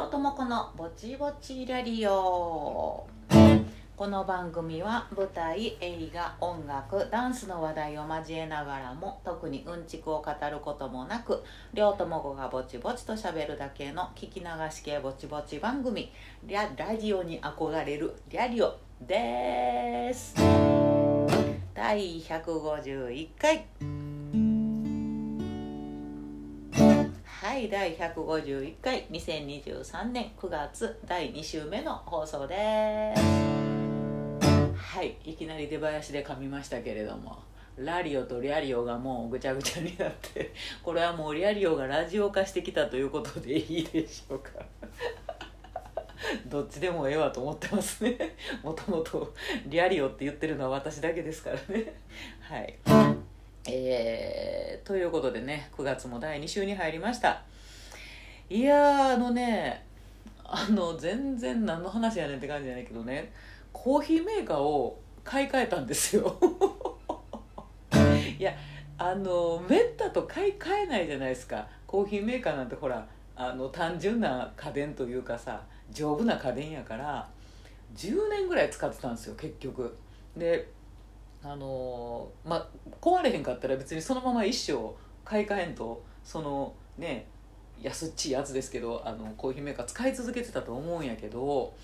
両友子のぼちぼちラリオ。この番組は舞台映画音楽ダンスの話題を交えながらも特にうんちくを語ることもなく両友子がぼちぼちとしゃべるだけの聞き流し系ぼちぼち番組リャラジオに憧れるリャリオです。第151回。はい第151回2023年9月第2週目の放送です。はいいきなり出囃子で噛みましたけれどもラリオとリャリオがもうぐちゃぐちゃになってこれはもうリャリオがラジオ化してきたということでいいでしょうか。どっちでもええわと思ってますね。もともとリャリオって言ってるのは私だけですからね。はい。えー、ということでね9月も第2週に入りました。いやあのねあの全然何の話やねんって感じじゃないけどねコーヒーメーカーを買い替えたんですよ。いやあのめったと買い替えないじゃないですか。コーヒーメーカーなんてほらあの単純な家電というかさ丈夫な家電やから10年ぐらい使ってたんですよ結局。であのまあ壊れへんかったら別にそのまま一生買い替えんとそのね安っちいやつですけどあのコーヒーメーカー使い続けてたと思うんやけど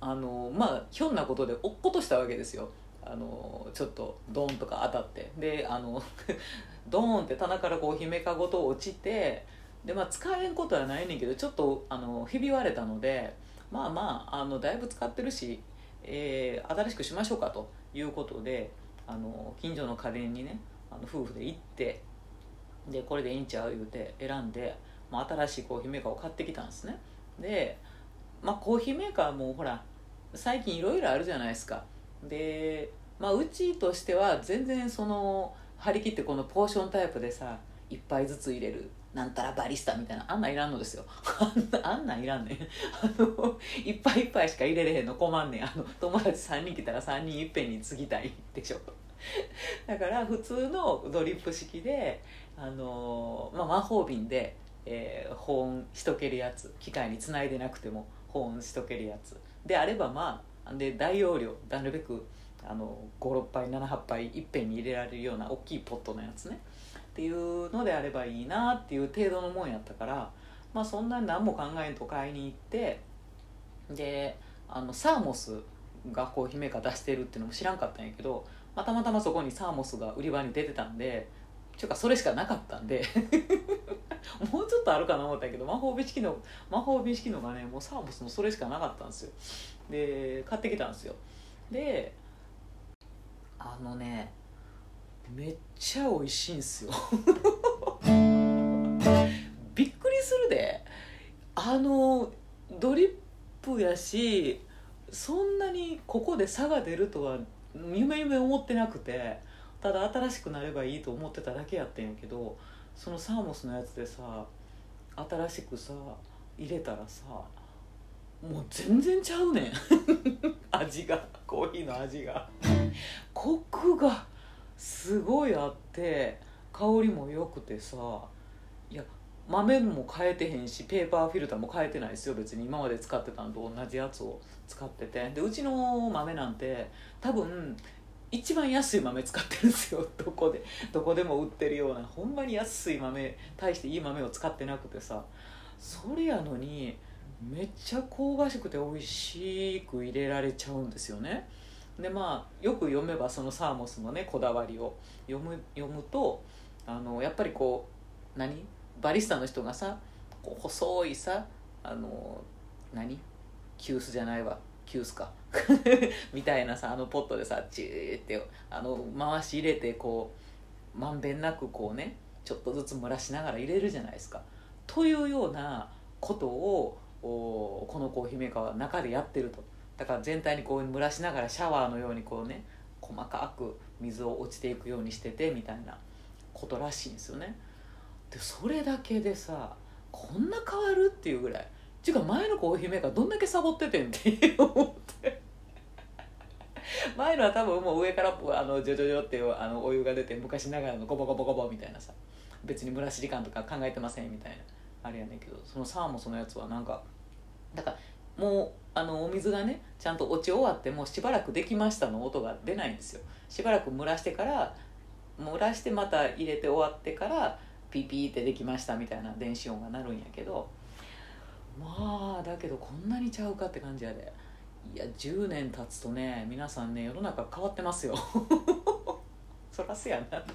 あのまあひょんなことで落っことしたわけですよ。あのちょっとドーンとか当たって。であの ドーンって棚からコーヒーメーカーごと落ちてで、まあ、使えんことはないねんけどちょっとあのひび割れたのでまあまああのだいぶ使ってるし、えー、新しくしましょうかということであの近所の家電にねあの夫婦で行ってでこれでいいんちゃう言うて選んで、まあ、新しいコーヒーメーカーを買ってきたんですね。で、まあ、コーヒーメーカーもほら最近いろいろあるじゃないですか。で、まあ、うちとしては全然その張り切ってこのポーションタイプでさ1杯ずつ入れるなんたらバリスタみたいなあんなんいらんのですよ。あんなんいらんねん。あのいっぱいいっぱいしか入れれへんの困んねん。あの友達3人来たら3人いっぺんに継ぎたいでしょ。だから普通のドリップ式であの、まあ、魔法瓶で、えー、保温しとけるやつ機械につないでなくても保温しとけるやつであればまあで大容量なるべくあの56杯78杯いっぺんに入れられるような大きいポットのやつね。っていうのであればいいなっていう程度のもんやったからまあそんなに何も考えんと買いに行ってであのサーモスがコーヒーメーカー出してるっていうのも知らんかったんやけど、まあ、たまたまそこにサーモスが売り場に出てたんでちゅうかそれしかなかったんで もうちょっとあるかな思ったけど魔法美式の魔法美式のがねもうサーモスのそれしかなかったんですよ。で買ってきたんですよ。であのねめっちゃ美味しいんですよ。びっくりするで。あのドリップやしそんなにここで差が出るとは夢夢思ってなくてただ新しくなればいいと思ってただけやってんやけどそのサーモスのやつでさ新しくさ入れたらさもう全然ちゃうねん。味がコーヒーの味が。コクがすごいあって香りも良くてさ豆も変えてへんしペーパーフィルターも変えてないですよ。別に今まで使ってたのと同じやつを使ってて。でうちの豆なんて多分一番安い豆使ってるんですよ。どこでどこでも売ってるような。ほんまに安い豆大していい豆を使ってなくてさ。それやのにめっちゃ香ばしくて美味しく入れられちゃうんですよね。でまあよく読めばそのサーモスのねこだわりを読む読むとあのやっぱりこう何？バリスタの人がさこう細いさあの何？急須じゃないわ。急須か。みたいなさあのポットでさチューってあの回し入れてこうまんべんなくこうねちょっとずつ蒸らしながら入れるじゃないですか。というようなことをこのコーヒーメーカーは中でやってると。だから全体にこう蒸らしながらシャワーのようにこうね細かく水を落ちていくようにしててみたいなことらしいんですよね。でそれだけでさこんな変わるっていうぐらい。っていうか前のコーヒーメーカーどんだけサボっててんって思って。前のは多分もう上からあのジョジョジョってあのお湯が出て昔ながらのゴボゴボゴボみたいなさ。別に蒸らし時間とか考えてませんみたいな。あれやねんけどそのサーモスのやつはなんかだからもうあのお水がねちゃんと落ち終わってもうしばらくできましたの音が出ないんですよ。しばらく蒸らしてから蒸らしてまた入れて終わってからピピってできましたみたいな電子音が鳴るんやけどまあだけどこんなにちゃうかって感じやで。いや10年経つとね皆さんね世の中変わってますよ。そらせやなって。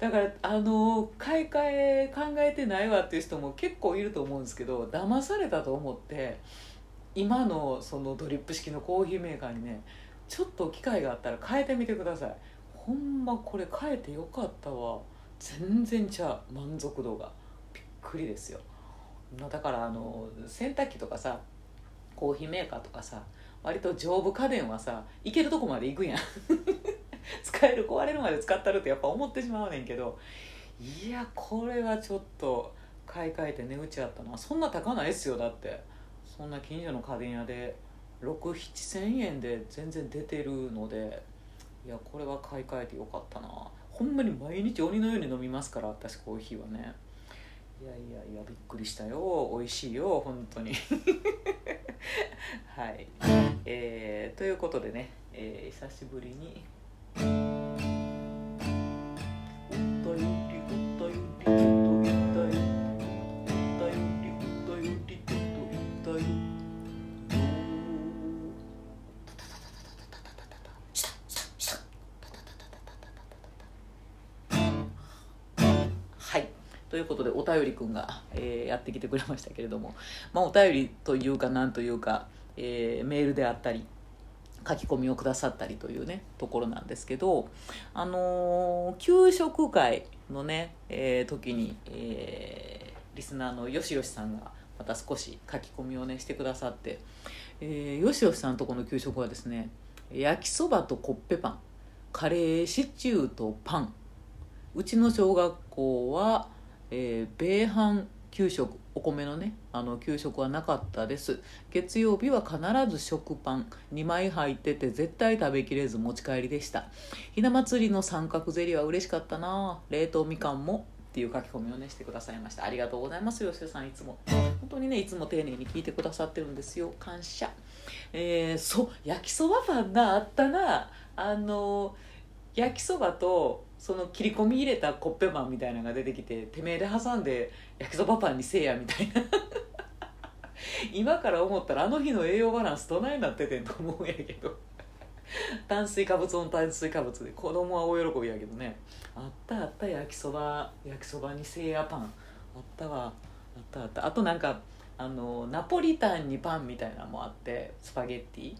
だからあの買い替え考えてないわっていう人も結構いると思うんですけど騙されたと思って今のそのドリップ式のコーヒーメーカーにねちょっと機会があったら変えてみてください。ほんまこれ変えてよかったわ。全然ちゃう満足度がびっくりですよ。だからあの洗濯機とかさコーヒーメーカーとかさ割と丈夫家電はさ行けるとこまで行くやん。使える壊れるまで使ったるってやっぱ思ってしまうねんけどいやこれはちょっと買い替えて値打ちあったな。そんな高ないっすよだって。そんな近所の家電屋で67000円で全然出てるのでいやこれは買い替えてよかったな。ほんまに毎日鬼のように飲みますから私コーヒーはね。いやいやいやびっくりしたよ。美味しいよ本当に。はい。えー、ということでね、えー、久しぶりに本当に便りくんが、えー、やってきてくれましたけれども、まあ、お便りというかなんというか、えー、メールであったり書き込みをくださったりというねところなんですけどあのー、給食会のね、えー、時に、えー、リスナーのよしよしさんがまた少し書き込みをねしてくださって、えー、よしよしさんとこの給食はですね焼きそばとコッペパンカレーシチューとパンうちの小学校はえー、米飯給食お米のねあの給食はなかったです。月曜日は必ず食パン。2枚入ってて絶対食べきれず持ち帰りでした。ひな祭りの三角ゼリーは嬉しかったな。冷凍みかんもっていう書き込みをねしてくださいました。ありがとうございます。吉田さんいつも。本当にねいつも丁寧に聞いてくださってるんですよ。感謝。えー、そう焼きそばパンがあったな。あの焼きそばとその切り込み入れたコッペパンみたいなのが出てきててめえで挟んで焼きそばパンにせえやみたいな。今から思ったらあの日の栄養バランスどないなっててんと思うんやけど。炭水化物オン炭水化物で子供は大喜びやけどね。あったあった焼きそば焼きそばにせいやパン。あったわ。あったあった。あとなんかあのナポリタンにパンみたいなのもあってスパゲッティ。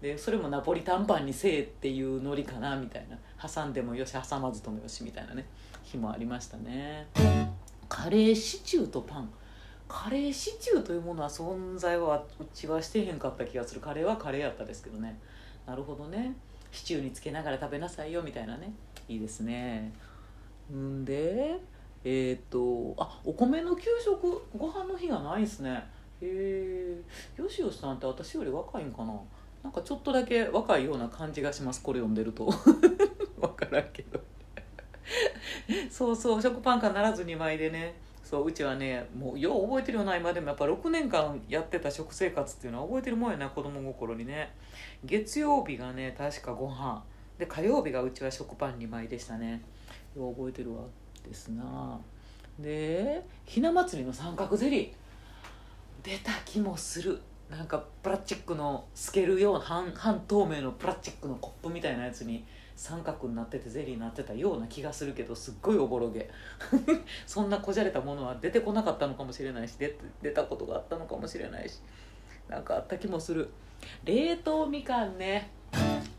でそれもナポリタンパンにせえっていうノリかなみたいな。挟んでもよし挟まずともよしみたいなね日もありましたね。カレーシチューとパン。カレーシチューというものは存在はうちはしてへんかった気がする。カレーはカレーやったですけどね。なるほどね。シチューにつけながら食べなさいよみたいなね。いいですね。んでえっ、とあお米の給食ご飯の日がないんすね。へえよしよしさんって私より若いんかな。なんかちょっとだけ若いような感じがします。これ読んでると。分からんけど。そうそう食パン必ず2枚でね。そううちはねもうよう覚えてるよな今でもやっぱ6年間やってた食生活っていうのは覚えてるもんやな子供心にね。月曜日がね確かご飯。で火曜日がうちは食パン2枚でしたね。よう覚えてるわですな。でひな祭りの三角ゼリー。出た気もする。なんかプラスチックの透けるような半半透明のプラスチックのコップみたいなやつに三角になっててゼリーになってたような気がするけどすっごいおぼろげ。そんなこじゃれたものは出てこなかったのかもしれないし出出たことがあったのかもしれないしなんかあった気もする。冷凍みかんね。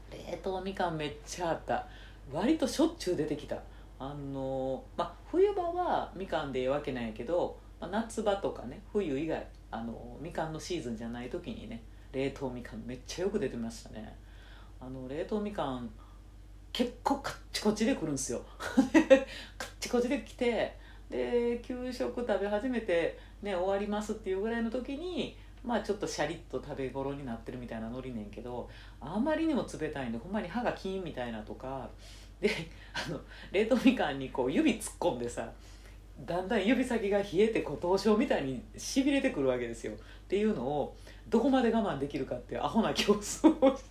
冷凍みかんめっちゃあった。割としょっちゅう出てきた。あのまあ冬場はみかんでええわけないけど、まあ、夏場とかね冬以外あのみかんのシーズンじゃない時にね冷凍みかんめっちゃよく出てましたね。あの冷凍みかん結構カッチコチでくるんですよ。カッチコチで来てで給食食べ始めてね終わりますっていうぐらいの時にまあちょっとシャリッと食べ頃になってるみたいなのりねんけどあまりにも冷たいんでほんまに歯がキーンみたいなとかで あの冷凍みかんにこう指突っ込んでさだんだん指先が冷えてこう凍傷みたいにしびれてくるわけですよ。っていうのをどこまで我慢できるかっていうアホな競争をし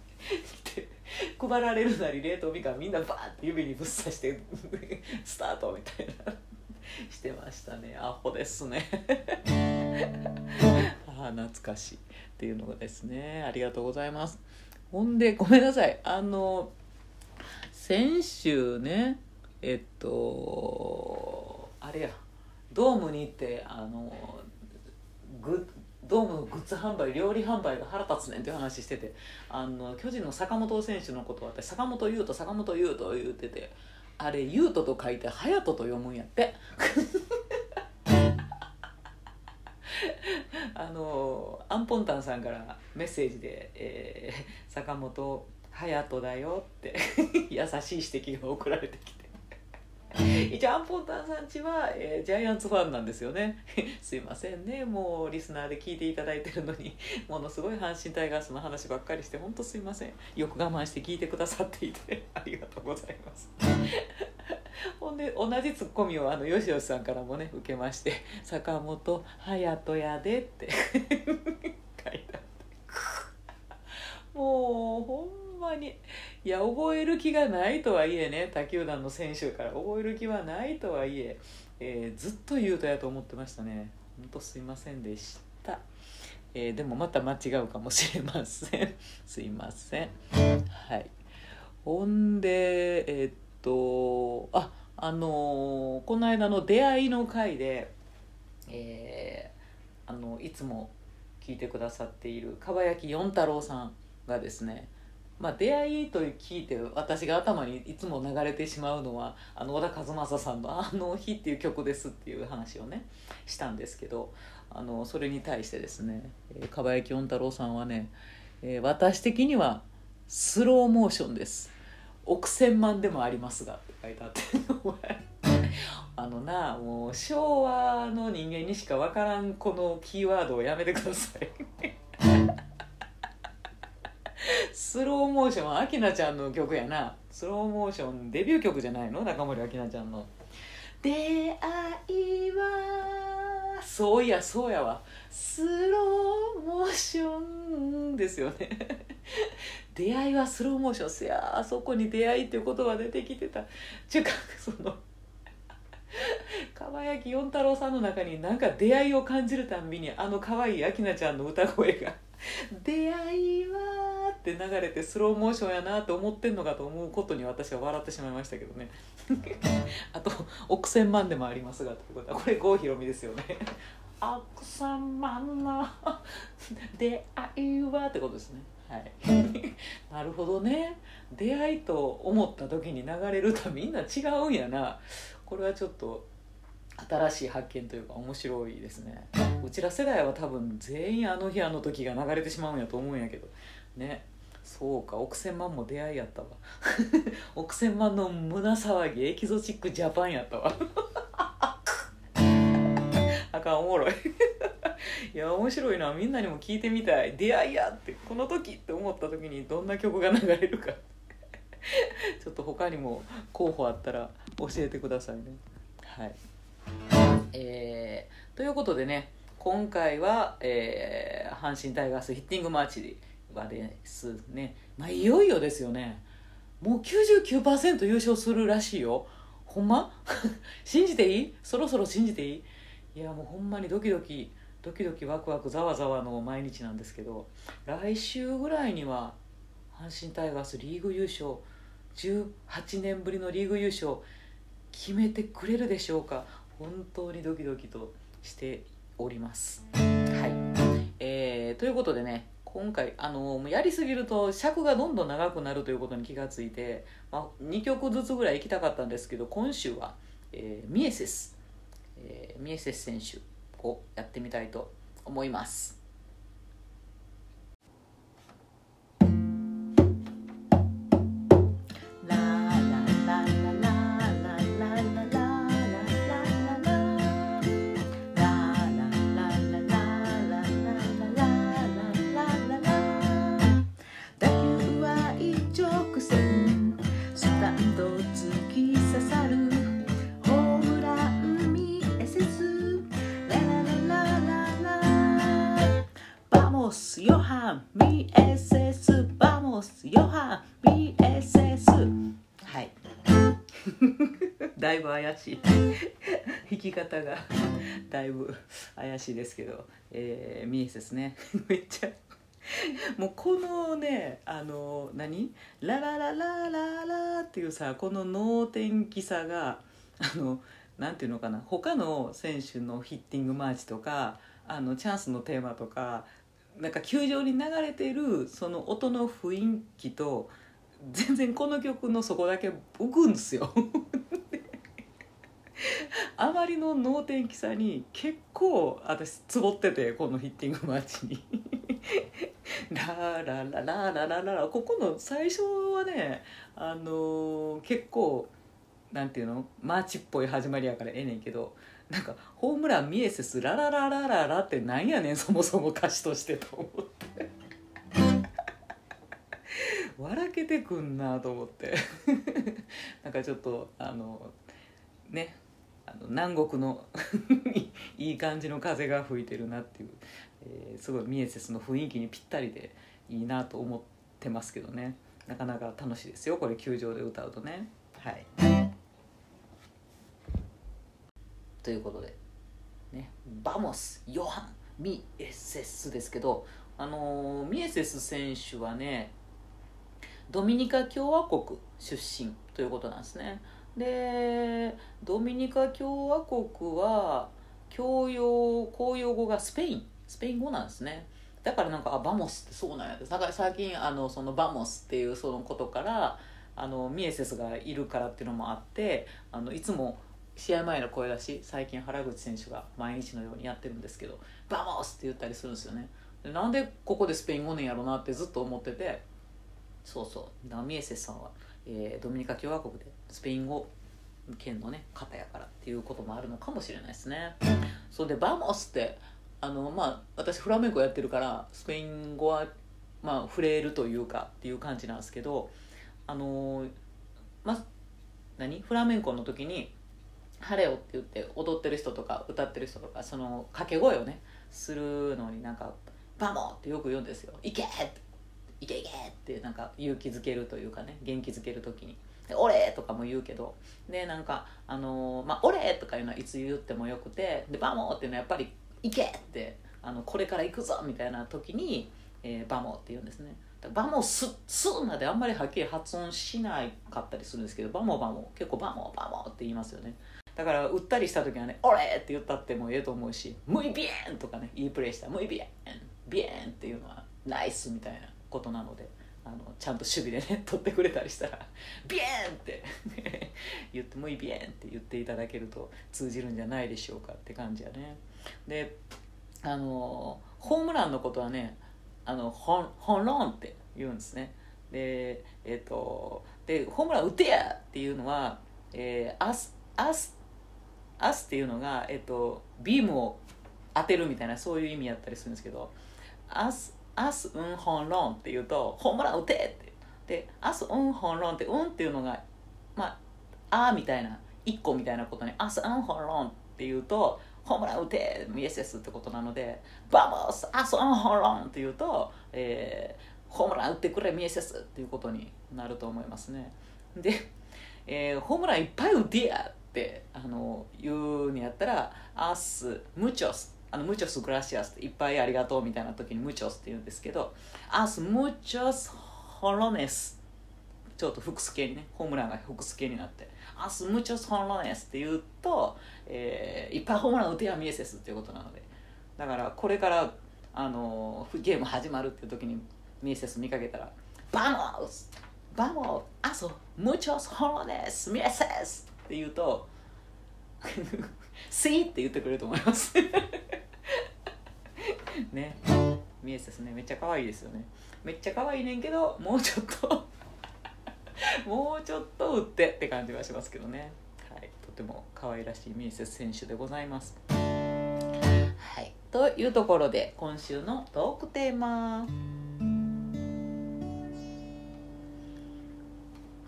て配られるなり冷凍みかんみんなバーって指にぶっ刺して スタートみたいなしてましたね。アホですね。ああ懐かしいっていうのがですね。ありがとうございます。ほんでごめんなさい。あの先週ねえっとあれやドームに行ってあのグドームグッズ販売料理販売が腹立つねんっていう話しててあの巨人の坂本選手のことを私坂本優斗坂本優斗言っててあれ優斗と書いて隼人と読むんやって。あのアンポンタンさんからメッセージで「えー、坂本隼人だよ」って優しい指摘が送られてきて。一応アンポンタンさんちは、えー、ジャイアンツファンなんですよね。すいませんね。もうリスナーで聞いていただいてるのに ものすごい阪神タイガースの話ばっかりして本当すいません。よく我慢して聞いてくださっていてありがとうございます。ほんで同じツッコミをあのよしよしさんからもね受けまして「坂本勇人やで」って。書いてあって。もうほんまに。いや覚える気がないとはいえね他球団の選手から覚える気はないとはいええー、ずっと言うとやと思ってましたね。ほんとすいませんでした、えー、でもまた間違うかもしれません。すいません。はい。ほんでえー、っとああのー、この間の出会いの回でえ、あのいつも聞いてくださっているかばやき四太郎さんがですねまあ、出会いと聞いて私が頭にいつも流れてしまうのはあの小田和正さんの「あの日」っていう曲ですっていう話をねしたんですけどあのそれに対してですねかばやき音太郎さんはね、えー、私的にはスローモーションです億千万でもありますが」って書いてあって あのなもう昭和の人間にしか分からんこのキーワードをやめてください。スローモーションアナちゃんの曲やな。スローモーションデビュー曲じゃないの？中森明菜ちゃんの。出会いは。そういやそうやわ。スローモーションですよね。出会いはスローモーション。せやあそこに出会いっていう言葉出てきてた。ちゅうかその川焼四太郎さんの中になんか出会いを感じるたんびにあの可愛い明菜ちゃんの歌声が「出会いは」って流れてスローモーションやなって思ってんのかと思うことに私は笑ってしまいましたけどね。あと億千万でもありますがということはこれ郷ひろみですよね。億千万の出会いはってことですね。はい。なるほどね。出会いと思った時に流れるとみんな違うんやな。これはちょっと新しい発見というか面白いですね。うちら世代は多分全員あの日あの時が流れてしまうんやと思うんやけど。ねそうか億千万も出会いやったわ。億千万の胸騒ぎエキゾチックジャパンやったわ。あかんおもろい。いや面白いな。みんなにも聞いてみたい。出会いやってこの時って思った時にどんな曲が流れるか。ちょっと他にも候補あったら教えてくださいね。はい。えー、ということでね今回は、えー、阪神タイガースヒッティングマーチはですね、まあ、いよいよですよね。もう99%優勝するらしいよ。ほんま？信じていい？そろそろ信じていい？いやもうほんまにドキドキドキドキワクワクざわざわの毎日なんですけど来週ぐらいには阪神タイガースリーグ優勝18年ぶりのリーグ優勝決めてくれるでしょうか。本当にドキドキとしております。はい。えー、ということでね今回あのやりすぎると尺がどんどん長くなるということに気がついて、まあ、2曲ずつぐらい行きたかったんですけど今週は、えー、ミエセス、えー、ミエセス選手をやってみたいと思います。Vamos, Johan, BSS, Vamos, Johan, BSS はい。だいぶ怪しい。弾き方がだいぶ怪しいですけど、えー、ミエセスね。めっちゃ。もうこのねあの何？ララララララっていうさこの能天気さがあのなんていうのかな。他の選手のヒッティングマーチとかあのチャンスのテーマとかなんか球場に流れてるその音の雰囲気と全然この曲のそこだけ浮くんですよ。あまりの能天気さに結構私つぼっててこのヒッティングマッチに。ラララララララ。ここの最初はねあのー、結構なんていうのマーチっぽい始まりやからええねんけどなんか「ホームランミエセスララララララ」ってなんやねん そもそも歌詞としてと思って。笑けてくんなと思って。なんかちょっとあのねあの南国のいい感じの風が吹いてるなっていう、えー、すごいミエセスの雰囲気にぴったりでいいなと思ってますけどね。なかなか楽しいですよこれ球場で歌うとね。はい。ということで。ね「Vamos。ヨハン。ミエセス」ですけど。あのー、ミエセス選手はねドミニカ共和国出身ということなんですね。でドミニカ共和国は教養公用語がスペイン。スペイン語なんですね。だからなんかあ Vamos ってそうなんや。だから最近あのその Vamos っていうそのことからあのミエセスがいるからっていうのもあってあのいつも試合前の声出し最近原口選手が毎日のようにやってるんですけど「Vamos!」って言ったりするんですよねでなんでここでスペイン語ねんやろうなってずっと思っててそうそうダミエセスさんは、えー、ドミニカ共和国でスペイン語圏のね方やからっていうこともあるのかもしれないですねそうで「Vamos!」ってあのまあ私フラメンコやってるからスペイン語はまあ触れるというかっていう感じなんですけどあのまあ何？フラメンコの時に「晴れよ」って言って踊ってる人とか歌ってる人とかその掛け声をねするのになんか「バモ!」ってよく言うんですよ「行け!」って「行け行け!」ってなんか勇気づけるというかね元気づける時に。で「オレ!」とかも言うけどでなんか「あのー、まあ、オレ!」とかいうのはいつ言ってもよくて「でバモ!」っていうのはやっぱり「行け!」ってあのこれから行くぞみたいな時に「えー、 Vamo!」って言うんですね。 Vamos スまであんまりはっきり発音しないかったりするんですけど Vamo vamo 結構 vamo vamo って言いますよねだから打ったりした時はね「Olé!」って言ったってもええと思うし「Muy bien!」とかねいいプレーした「Muy bien!」bien っていうのはナイスみたいなことなのであのちゃんと守備でね取ってくれたりしたら「Bien!」って 言って「Muy bien!」って言っていただけると通じるんじゃないでしょうかって感じやねであのホームランのことはねあのホン jonrón って言うんですねでえっ、ー、とでホームラン打てやっていうのは、えー、 haz haz haz っていうのが、えっ、と、ビームを当てるみたいなそういう意味やったりするんですけど haz haz un jonrón っていうとホームラン打てって。で haz un jonrón って un っていうのがまああみたいな1個みたいなことに haz un jonrón っていうとホームラン打てミエセスってことなので vamos haz un jonrón っていうと、えー、ホームラン打ってくれミエセスっていうことになると思いますね。で、えー、ホームランいっぱい打てやってあの言うんやったら haz muchos あの muchos gracias っていっぱいありがとうみたいな時にムチョスって言うんですけど haz muchos jonronesちょっと複数形にねホームランが複数形になって「アスムチョスホロネス」って言うと、えー、いっぱいホームラン打てやミエセスっていうことなのでだからこれからあのゲーム始まるっていう時にミエセス見かけたら「バモスバモアソムチョスホロネスミエセス」って言うと「スイ!」って言ってくれると思います ねミエセスねめっちゃ可愛いですよねめっちゃ可愛いねんけどもうちょっと もうちょっと打ってって感じはしますけどね、はい、とても可愛らしいミーセス選手でございます。はい、というところで今週のトークテーマ。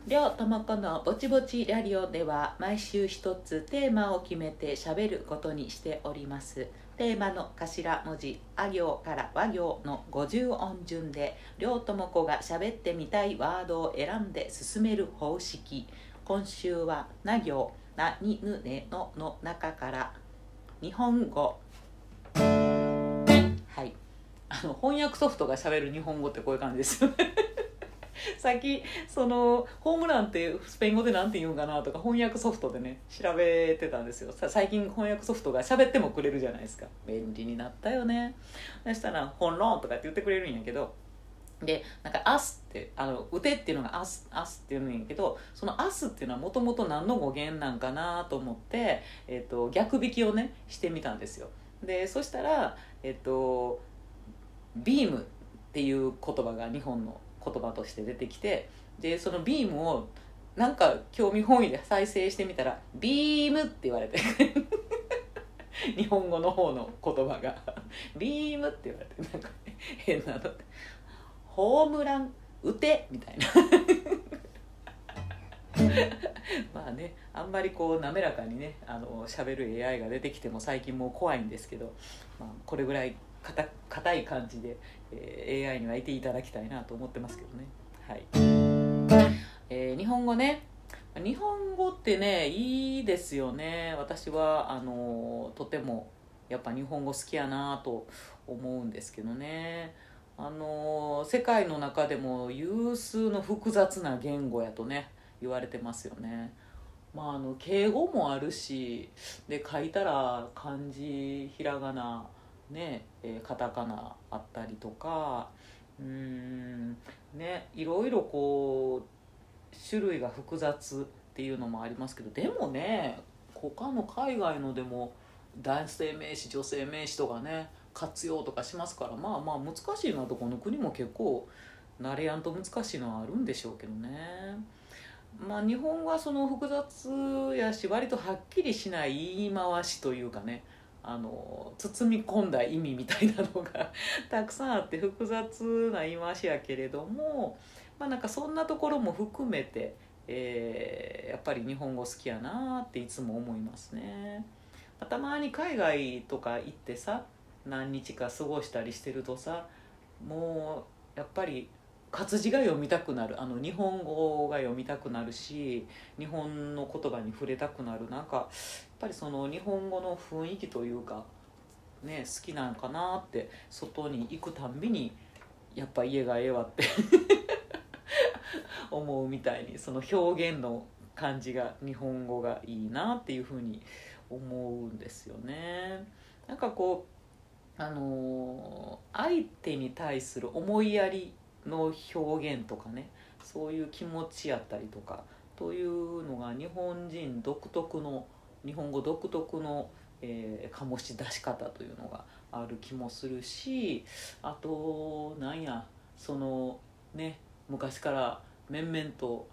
両友子のぼちぼちラリオでは毎週一つテーマを決めてしゃべることにしております。テーマの頭文字「あ行」から「和行」の50音順で両友子がしゃべってみたいワードを選んで進める方式。今週は「な行」「なにぬねの」の中から日本語。はい。あの翻訳ソフトがしゃべる日本語ってこういう感じですよねさっきそのホームランってスペイン語で何て言うんかなとか翻訳ソフトでね調べてたんですよ。最近翻訳ソフトが喋ってもくれるじゃないですか。便利になったよね。そしたら「本論」とかって言ってくれるんやけど。でなんか「アス」って「あの打て」っていうのが「アス」アスっていうんやけどその「アス」っていうのはもともと何の語源なんかなと思って、えーと、逆引きをねしてみたんですよ。でそしたらえっ、と「ビーム」っていう言葉が日本の言葉として出てきてでそのビームをなんか興味本位で再生してみたら「ビーム」って言われて 日本語の方の言葉が「ビーム」って言われてなんか変なの「ホームラン打て」みたいな。まあねあんまりこう滑らかにねあの喋る AI が出てきても最近もう怖いんですけど、まあ、これぐらい硬い感じで、えー、AI にはいていただきたいなと思ってますけどね。はい、えー、日本語ね。日本語ってねいいですよね。私はあのとてもやっぱ日本語好きやなと思うんですけどね。あの世界の中でも有数の複雑な言語やとね言われてますよね。まああの敬語もあるしで書いたら漢字ひらがなねえー、カタカナあったりとかうんねいろいろこう種類が複雑っていうのもありますけどでもね他の海外のでも男性名詞女性名詞とかね活用とかしますからまあまあ難しいなとこの国も結構慣れやんと難しいのはあるんでしょうけどね。まあ、日本はその複雑やし割とはっきりしない言い回しというかねあの包み込んだ意味みたいなのが たくさんあって複雑な言い回しやけれども、まあ、なんかそんなところも含めて、えー、やっぱり日本語好きやなっていつも思いますね。たまに海外とか行ってさ何日か過ごしたりしてるとさもうやっぱり活字が読みたくなるあの日本語が読みたくなるし日本の言葉に触れたくなるなんかやっぱりその日本語の雰囲気というか、ね、好きなんかなって外に行くたんびにやっぱ家がええわって 思うみたいにその表現の感じが日本語がいいなっていうふうに思うんですよね。なんかこうあのー、相手に対する思いやりの表現とかねそういう気持ちやったりとかというのが日本人独特の日本語独特の、えー、醸し出し方というのがある気もするしあとなんやそのね昔から面々と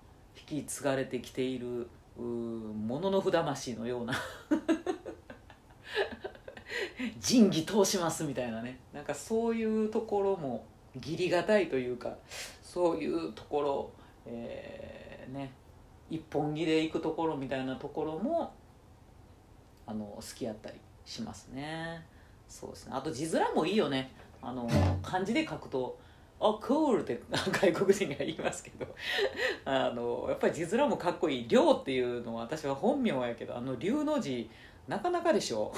引き継がれてきているもののふ魂のような 仁義通しますみたいなねなんかそういうところも義理がたいというかそういうところ、えー、ね一本気で行くところみたいなところもあの好きやったりしますね。そうですね。あと字面もいいよね。あの漢字で書くと「あクール」って 外国人が言いますけど。あのやっぱり字面もかっこいい「龍」っていうのは私は本名やけどあの龍の字なかなかでしょ。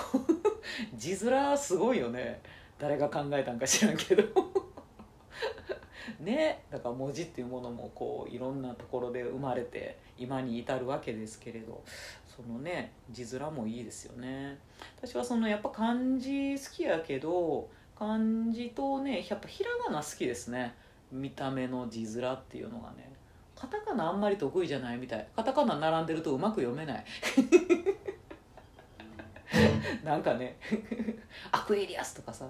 字面すごいよね。誰が考えたんか知らんけど。ねだから文字っていうものもこういろんなところで生まれて今に至るわけですけれどそのね字面もいいですよね。私はそのやっぱ漢字好きやけど漢字とねやっぱひらがな好きですね。見た目の字面っていうのがね。カタカナあんまり得意じゃないみたい。カタカナ並んでるとうまく読めない。なんかね アクエリアスとかさ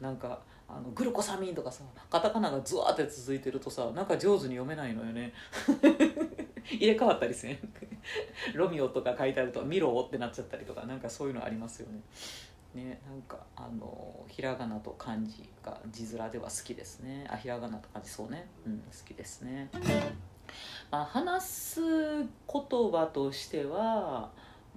なんかあのグルコサミンとかさカタカナがズワーって続いてるとさなんか上手に読めないのよね。入れ替わったりすね ロミオとか書いてあるとミロってなっちゃったりとかなんかそういうのありますよね。ねなんかあのひらがなと漢字が字面では好きですね。あひらがなと漢字そうね。うん好きですね。まあ話す言葉としては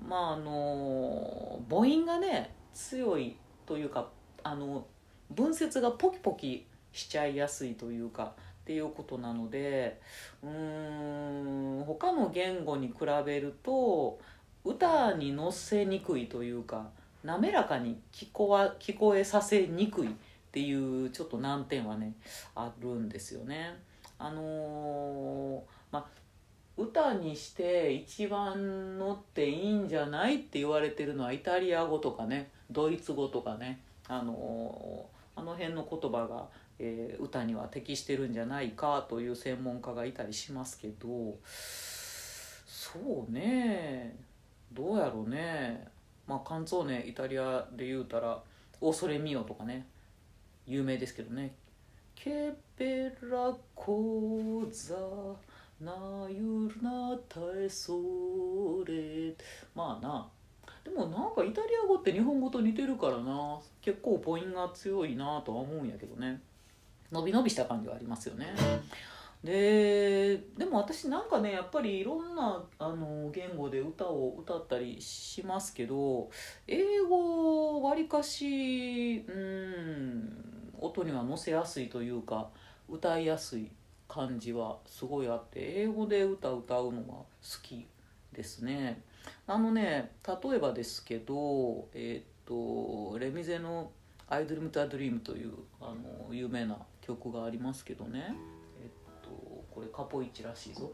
まああの母音がね強いというかあの文節がポキポキしちゃいやすいというかっていうことなのでうーん他の言語に比べると歌に乗せにくいというか滑らかに聞こわ聞こえさせにくいっていうちょっと難点はねあるんですよね。あのーまあ歌にして一番乗っていいんじゃないって言われてるのはイタリア語とかねドイツ語とかねあのーあの辺の言葉が、えー歌には適してるんじゃないかという専門家がいたりしますけどそうね。どうやろうね。まあカンツォーネイタリアで言うたら「オーソレミオ」とかね。有名ですけどね「ケペラコザナユルナタエソレ」まあな。でもなんかイタリア語って日本語と似てるからな。結構母音が強いなとは思うんやけどね。伸び伸びした感じはありますよね。ででも私なんかねやっぱりいろんなあの言語で歌を歌ったりしますけど英語わりかしうん音には乗せやすいというか歌いやすい感じはすごいあって英語で歌歌うのは好きですね。あのね例えばですけどえーっとレミゼの「アイドルムタドリーム」というあの有名な曲がありますけどね。えっとこれカポイチらしいぞ。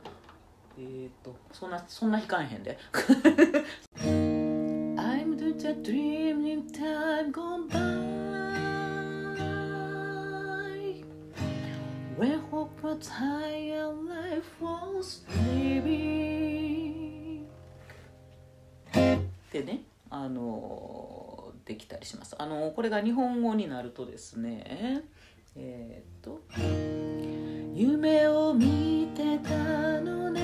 えーっとそんなそんな弾かんへんで。I'm just a dream in time gone by. When hope was high and life was living. でねあのできたりします。あのこれが日本語になるとですねえーっと「夢を見てたのね」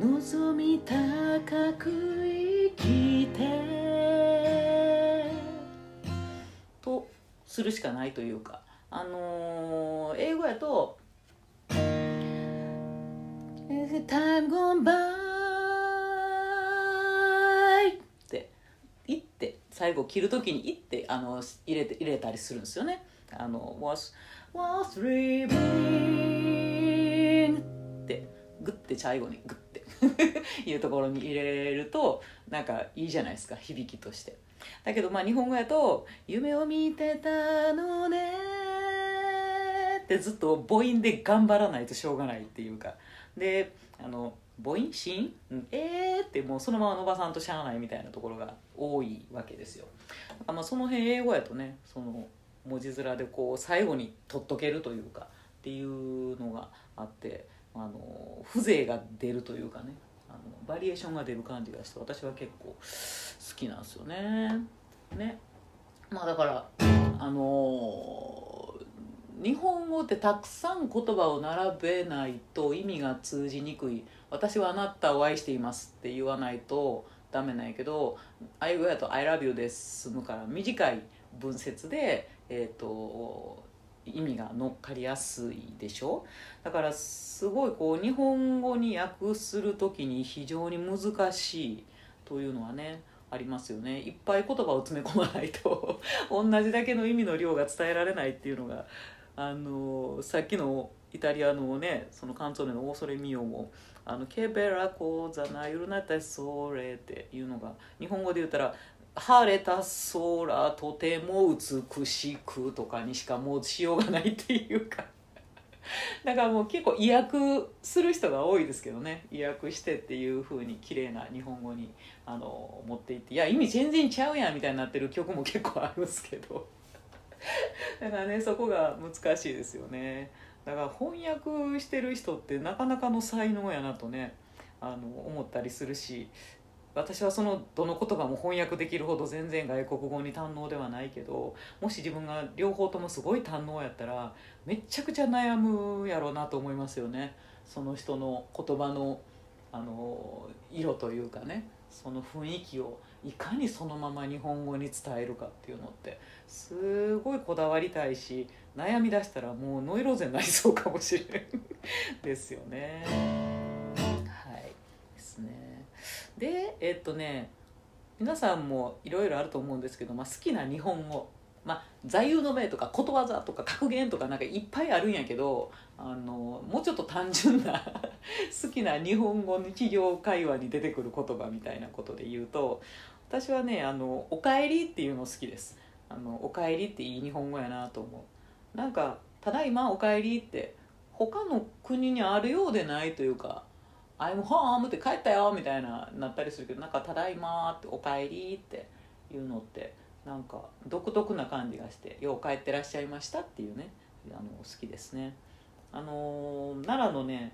「望み高く生きて」とするしかないというかあのー英語やと「Time gone by」って言って最後切る時に「い」ってあの入れて入れたりするんですよね。あの was was living ってグッて最後にグッて いうところに入れるとなんかいいじゃないですか響きとして。だけどまあ日本語やと「夢を見てたのね」ってずっと母音で頑張らないとしょうがないっていうかであの母音子音、うん、えー？ってもうそのまま伸ばさんとしゃあないみたいなところが多いわけですよ。だからまあその辺英語やとねその文字面でこう最後に取っとけるというかっていうのがあってあの風情が出るというかねあのバリエーションが出る感じがして私は結構好きなんですよね。ね。まあだからあの日本語ってたくさん言葉を並べないと意味が通じにくい「私はあなたを愛しています」って言わないとダメなんやけど愛語やと「I love you」で済むから短い文節で、えー、と意味が乗っかりやすいでしょ？だからすごいこう日本語に訳する時に非常に難しいというのはねありますよね。いっぱい言葉を詰め込まないと 同じだけの意味の量が伝えられないっていうのがあのさっきのイタリアのねそのカンツォーネの「オーソレミオも」あの「ケベラコザナユルナタソーレ」っていうのが日本語で言ったら「晴れた空とても美しく」とかにしかもうしようがないっていうか。だからもう結構意訳する人が多いですけどね。意訳してっていう風に綺麗な日本語にあの持っていって。いや意味全然ちゃうやんみたいになってる曲も結構あるんですけど。だからねそこが難しいですよね。だから翻訳してる人ってなかなかの才能やなとねあの思ったりするし私はそのどの言葉も翻訳できるほど全然外国語に堪能ではないけどもし自分が両方ともすごい堪能やったらめちゃくちゃ悩むやろうなと思いますよね。その人の言葉のあの色というかね。その雰囲気をいかにそのまま日本語に伝えるかっていうのってすごいこだわりたいし悩み出したらもうノイローゼになりそうかもしれんですよね。はいですね。でえっとね皆さんもいろいろあると思うんですけど、まあ、好きな日本語まあ、座右の銘とかことわざとか格言とかなんかいっぱいあるんやけどあのもうちょっと単純な 好きな日本語日常会話に出てくる言葉みたいなことで言うと私はね「あのおかえり」っていうの好きです。あのおかえりっていい日本語やなと思う。なんか「ただいまおかえり」って他の国にあるようでないというか「I'm home」って帰ったよみたいななったりするけどなんか「ただいま」って「おかえり」っていうのってなんか独特な感じがして「よう帰ってらっしゃいました」っていうねあの好きですね。あの奈良のね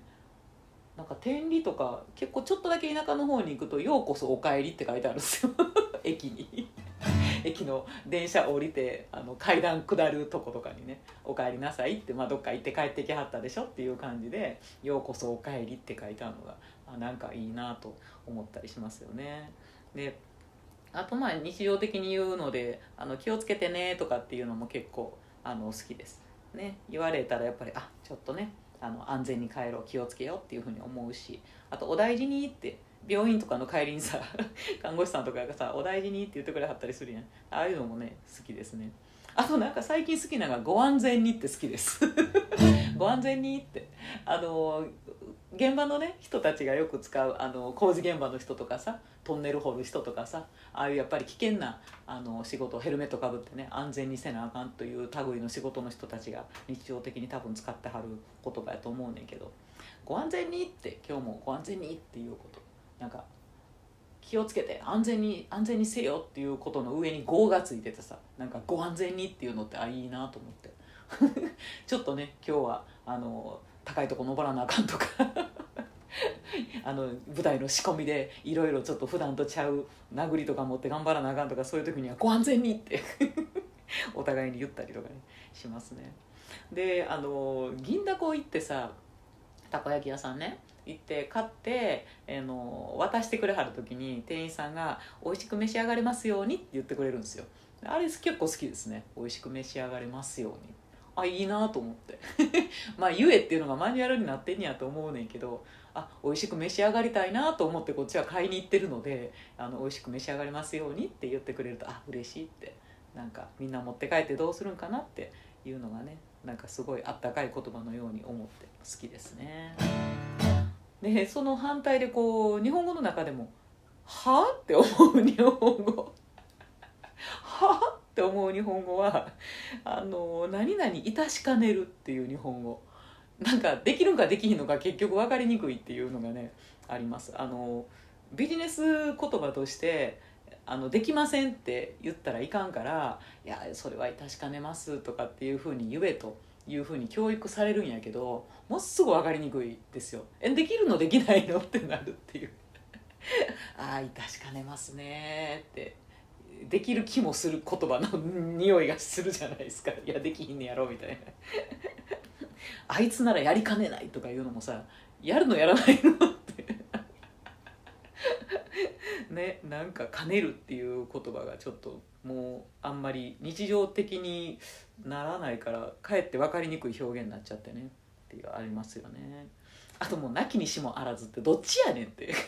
なんか天理とか結構ちょっとだけ田舎の方に行くと「ようこそお帰り」って書いてあるんですよ。駅に。駅の電車降りてあの階段下るとことかにね「お帰りなさい」って、まあ、どっか行って帰ってきはったでしょっていう感じで「ようこそお帰り」って書いてあるのがあなんかいいなと思ったりしますよね。であとまあ日常的に言うのであの気をつけてねとかっていうのも結構あの好きです。ね。言われたらやっぱりあちょっとねあの安全に帰ろう気をつけようっていうふうに思うしあと「お大事に」って病院とかの帰りにさ 看護師さんとかがさ「お大事に」って言ってくれはったりするやん。ああいうのもね好きですね。あとなんか最近好きなのが「ご安全に」って好きです。ご安全にって。あの現場のね人たちがよく使うあの工事現場の人とかさトンネル掘る人とかさああいうやっぱり危険なあの仕事ヘルメットかぶってね安全にせなあかんという類の仕事の人たちが日常的に多分使ってはる言葉やと思うねんけど「ご安全に」って今日も「ご安全に」っていうこと。なんか気をつけて安全に安全にせよっていうことの上に「ご」がついててさなんか「ご安全に」っていうのってあいいなと思って。ちょっとね今日はあの高いとこ登らなあかんとか。あの舞台の仕込みでいろいろちょっと普段とちゃう殴りとか持って頑張らなあかんとかそういう時には「ご安全に」って。お互いに言ったりとかねしますね。であの銀だこ行ってさたこ焼き屋さんね行って買って、えの渡してくれはる時に店員さんが「美味しく召し上がれますように」って言ってくれるんですよ。あれ結構好きですね「美味しく召し上がれますように」あいいなと思って まあ言えっていうのがマニュアルになってんやと思うねんけどあ美味しく召し上がりたいなと思ってこっちは買いに行ってるのであの美味しく召し上がりますようにって言ってくれるとあ嬉しいってなんかみんな持って帰ってどうするんかなっていうのがねなんかすごいあったかい言葉のように思って好きですね。でその反対でこう日本語の中でも「は？あ?」って思う日本語「は？あ?」って思う日本語は「あの何々いたしかねる」っていう日本語。なんかできるかできひんのか結局分かりにくいっていうのがねあります。あのビジネス言葉としてあのできませんって言ったらいかんから「いやそれは確かねます」とかっていうふうに言えというふうに教育されるんやけどもうすぐ分かりにくいですよ。えできるのできないのってなるっていう。ああ確かねますねって。できる気もする言葉の匂いがするじゃないですか。いやできひんねやろみたいな。あいつならやりかねないとかいうのもさやるのやらないのってねなんか「兼ね。る」っていう言葉がちょっともうあんまり日常的にならないからかえって分かりにくい表現になっちゃってね。っていうありますよね。あともう「なきにしもあらず」ってどっちやねんって。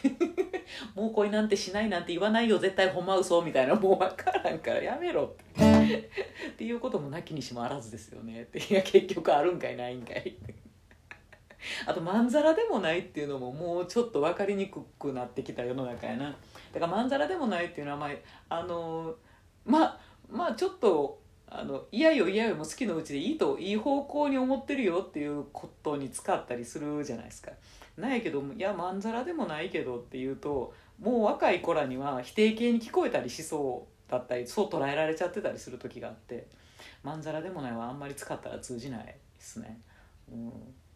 もう恋なんてしないなんて言わないよ絶対ほんま嘘みたいな。もう分からんからやめろって。っていうこともなきにしもあらずですよねって。いや結局あるんかいないんかいあとまんざらでもないっていうのももうちょっと分かりにくくなってきた世の中やな。だからまんざらでもないっていうのはまああのまあまあちょっとあの嫌よ嫌よも好きのうちでいいといい方向に思ってるよっていうことに使ったりするじゃないですか。ないけどいやまんざらでもないけどっていうともう若い子らには否定形に聞こえたりしそうだったりそう捉えられちゃってたりする時があってまんざらでもないはあんまり使ったら通じないですね。うん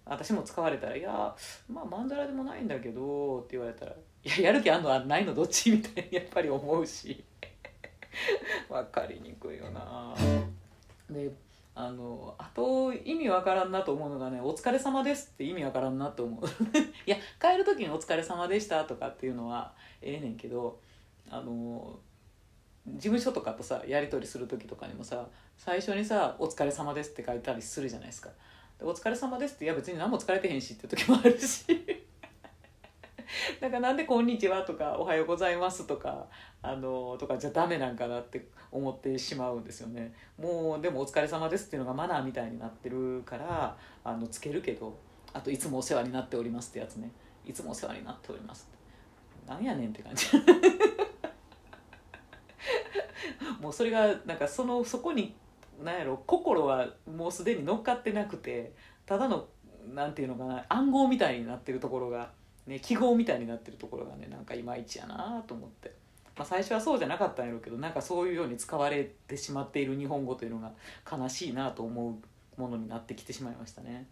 私も使われたら「いやまあまんざらでもないんだけど」って言われたら「いややる気あんのはないのどっち?」みたいにやっぱり思うし 分かりにくいよな。であのあと意味わからんなと思うのがね「お疲れ様です」って意味わからんなと思う。いや帰る時に「お疲れ様でした」とかっていうのはええねんけどあの事務所とかとさやり取りする時とかにもさ最初にさ「お疲れ様です」って書いたりするじゃないですか「でお疲れ様です」っていや別に何も疲れてへんしって時もあるし。なんかなんで「こんにちは」とか「おはようございます」とかあのとかじゃダメなんかなって思ってしまうんですよね。もうでも「お疲れ様です」っていうのがマナーみたいになってるからあのつけるけどあと「いつもお世話になっております」ってやつね「いつもお世話になっております」なんやねんって感じ。もうそれがなんかそのそこに何やろ心はもうすでに乗っかってなくてただのなんていうのかな暗号みたいになってるところが、ね、記号みたいになってるところがねなんかいまいちやなと思って、まあ、最初はそうじゃなかったんやろうけどなんかそういうように使われてしまっている日本語というのが悲しいなと思うものになってきてしまいましたね。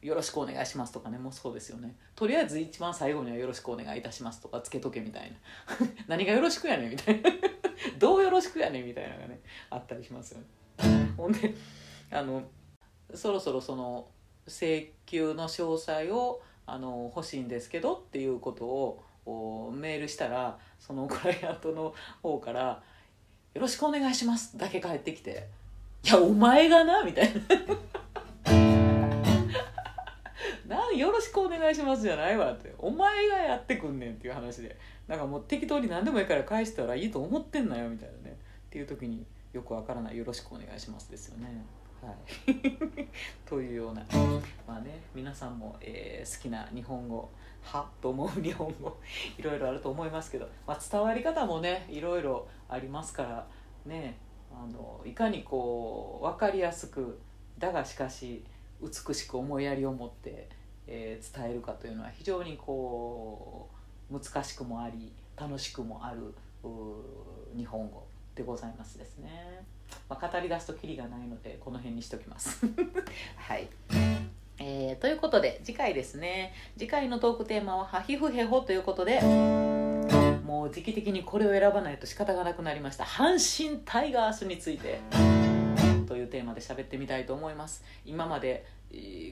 よろしくお願いしますとかねもうそうですよね。とりあえず一番最後にはよろしくお願いいたしますとかつけとけみたいな。何がよろしくやねんみたいな。どうよろしくやねんみたいなのがねあったりしますよね。ほんであのそろそろその請求の詳細をあの欲しいんですけどっていうことをメールしたらそのクライアントの方から「よろしくお願いします」だけ返ってきて「いやお前がな」みたいな。なよろしくお願いしますじゃないわって。お前がやってくんねんっていう話で。なんかもう適当に何でもいいから返したらいいと思ってんなよみたいなね。っていう時によくわからない「よろしくお願いします」ですよね。はい、というようなまあね皆さんも、えー、好きな日本語はと思う日本語 いろいろあると思いますけど、まあ、伝わり方もねいろいろありますからねあのいかにこう分かりやすくだがしかし美しく思いやりを持って、えー、伝えるかというのは非常にこう難しくもあり楽しくもある日本語でございますですね。まあ、語り出すときりがないのでこの辺にしときます。はい。えー、ということで次回ですね。次回のトークテーマは「ハヒフヘホ」ということでもう時期的にこれを選ばないと仕方がなくなりました。阪神タイガースについてというテーマで喋ってみたいと思います。今まで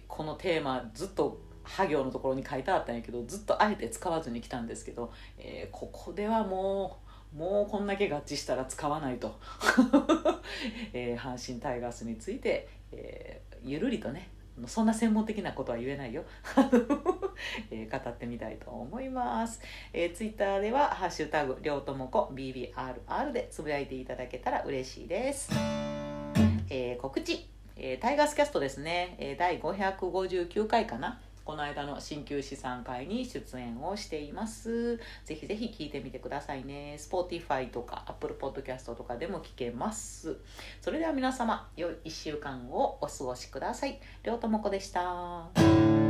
このテーマずっとは行のところに書いてあったんやけどずっとあえて使わずに来たんですけど、えー、ここではもうもうこんだけ合致したら使わないと、えー、阪神タイガースについて、えー、ゆるりとねそんな専門的なことは言えないよ、えー、語ってみたいと思います、えー、ツイッターでは「ハッシュタグりょうともこ BBRR」でつぶやいていただけたら嬉しいです、えー、告知、えー、タイガースキャストですね、えー、第559回かな。この間の鍼灸師さん会に出演をしています。ぜひぜひ聞いてみてくださいね。Spotify とか Apple Podcast とかでも聞けます。それでは皆様、良い1週間をお過ごしください。両友子でした。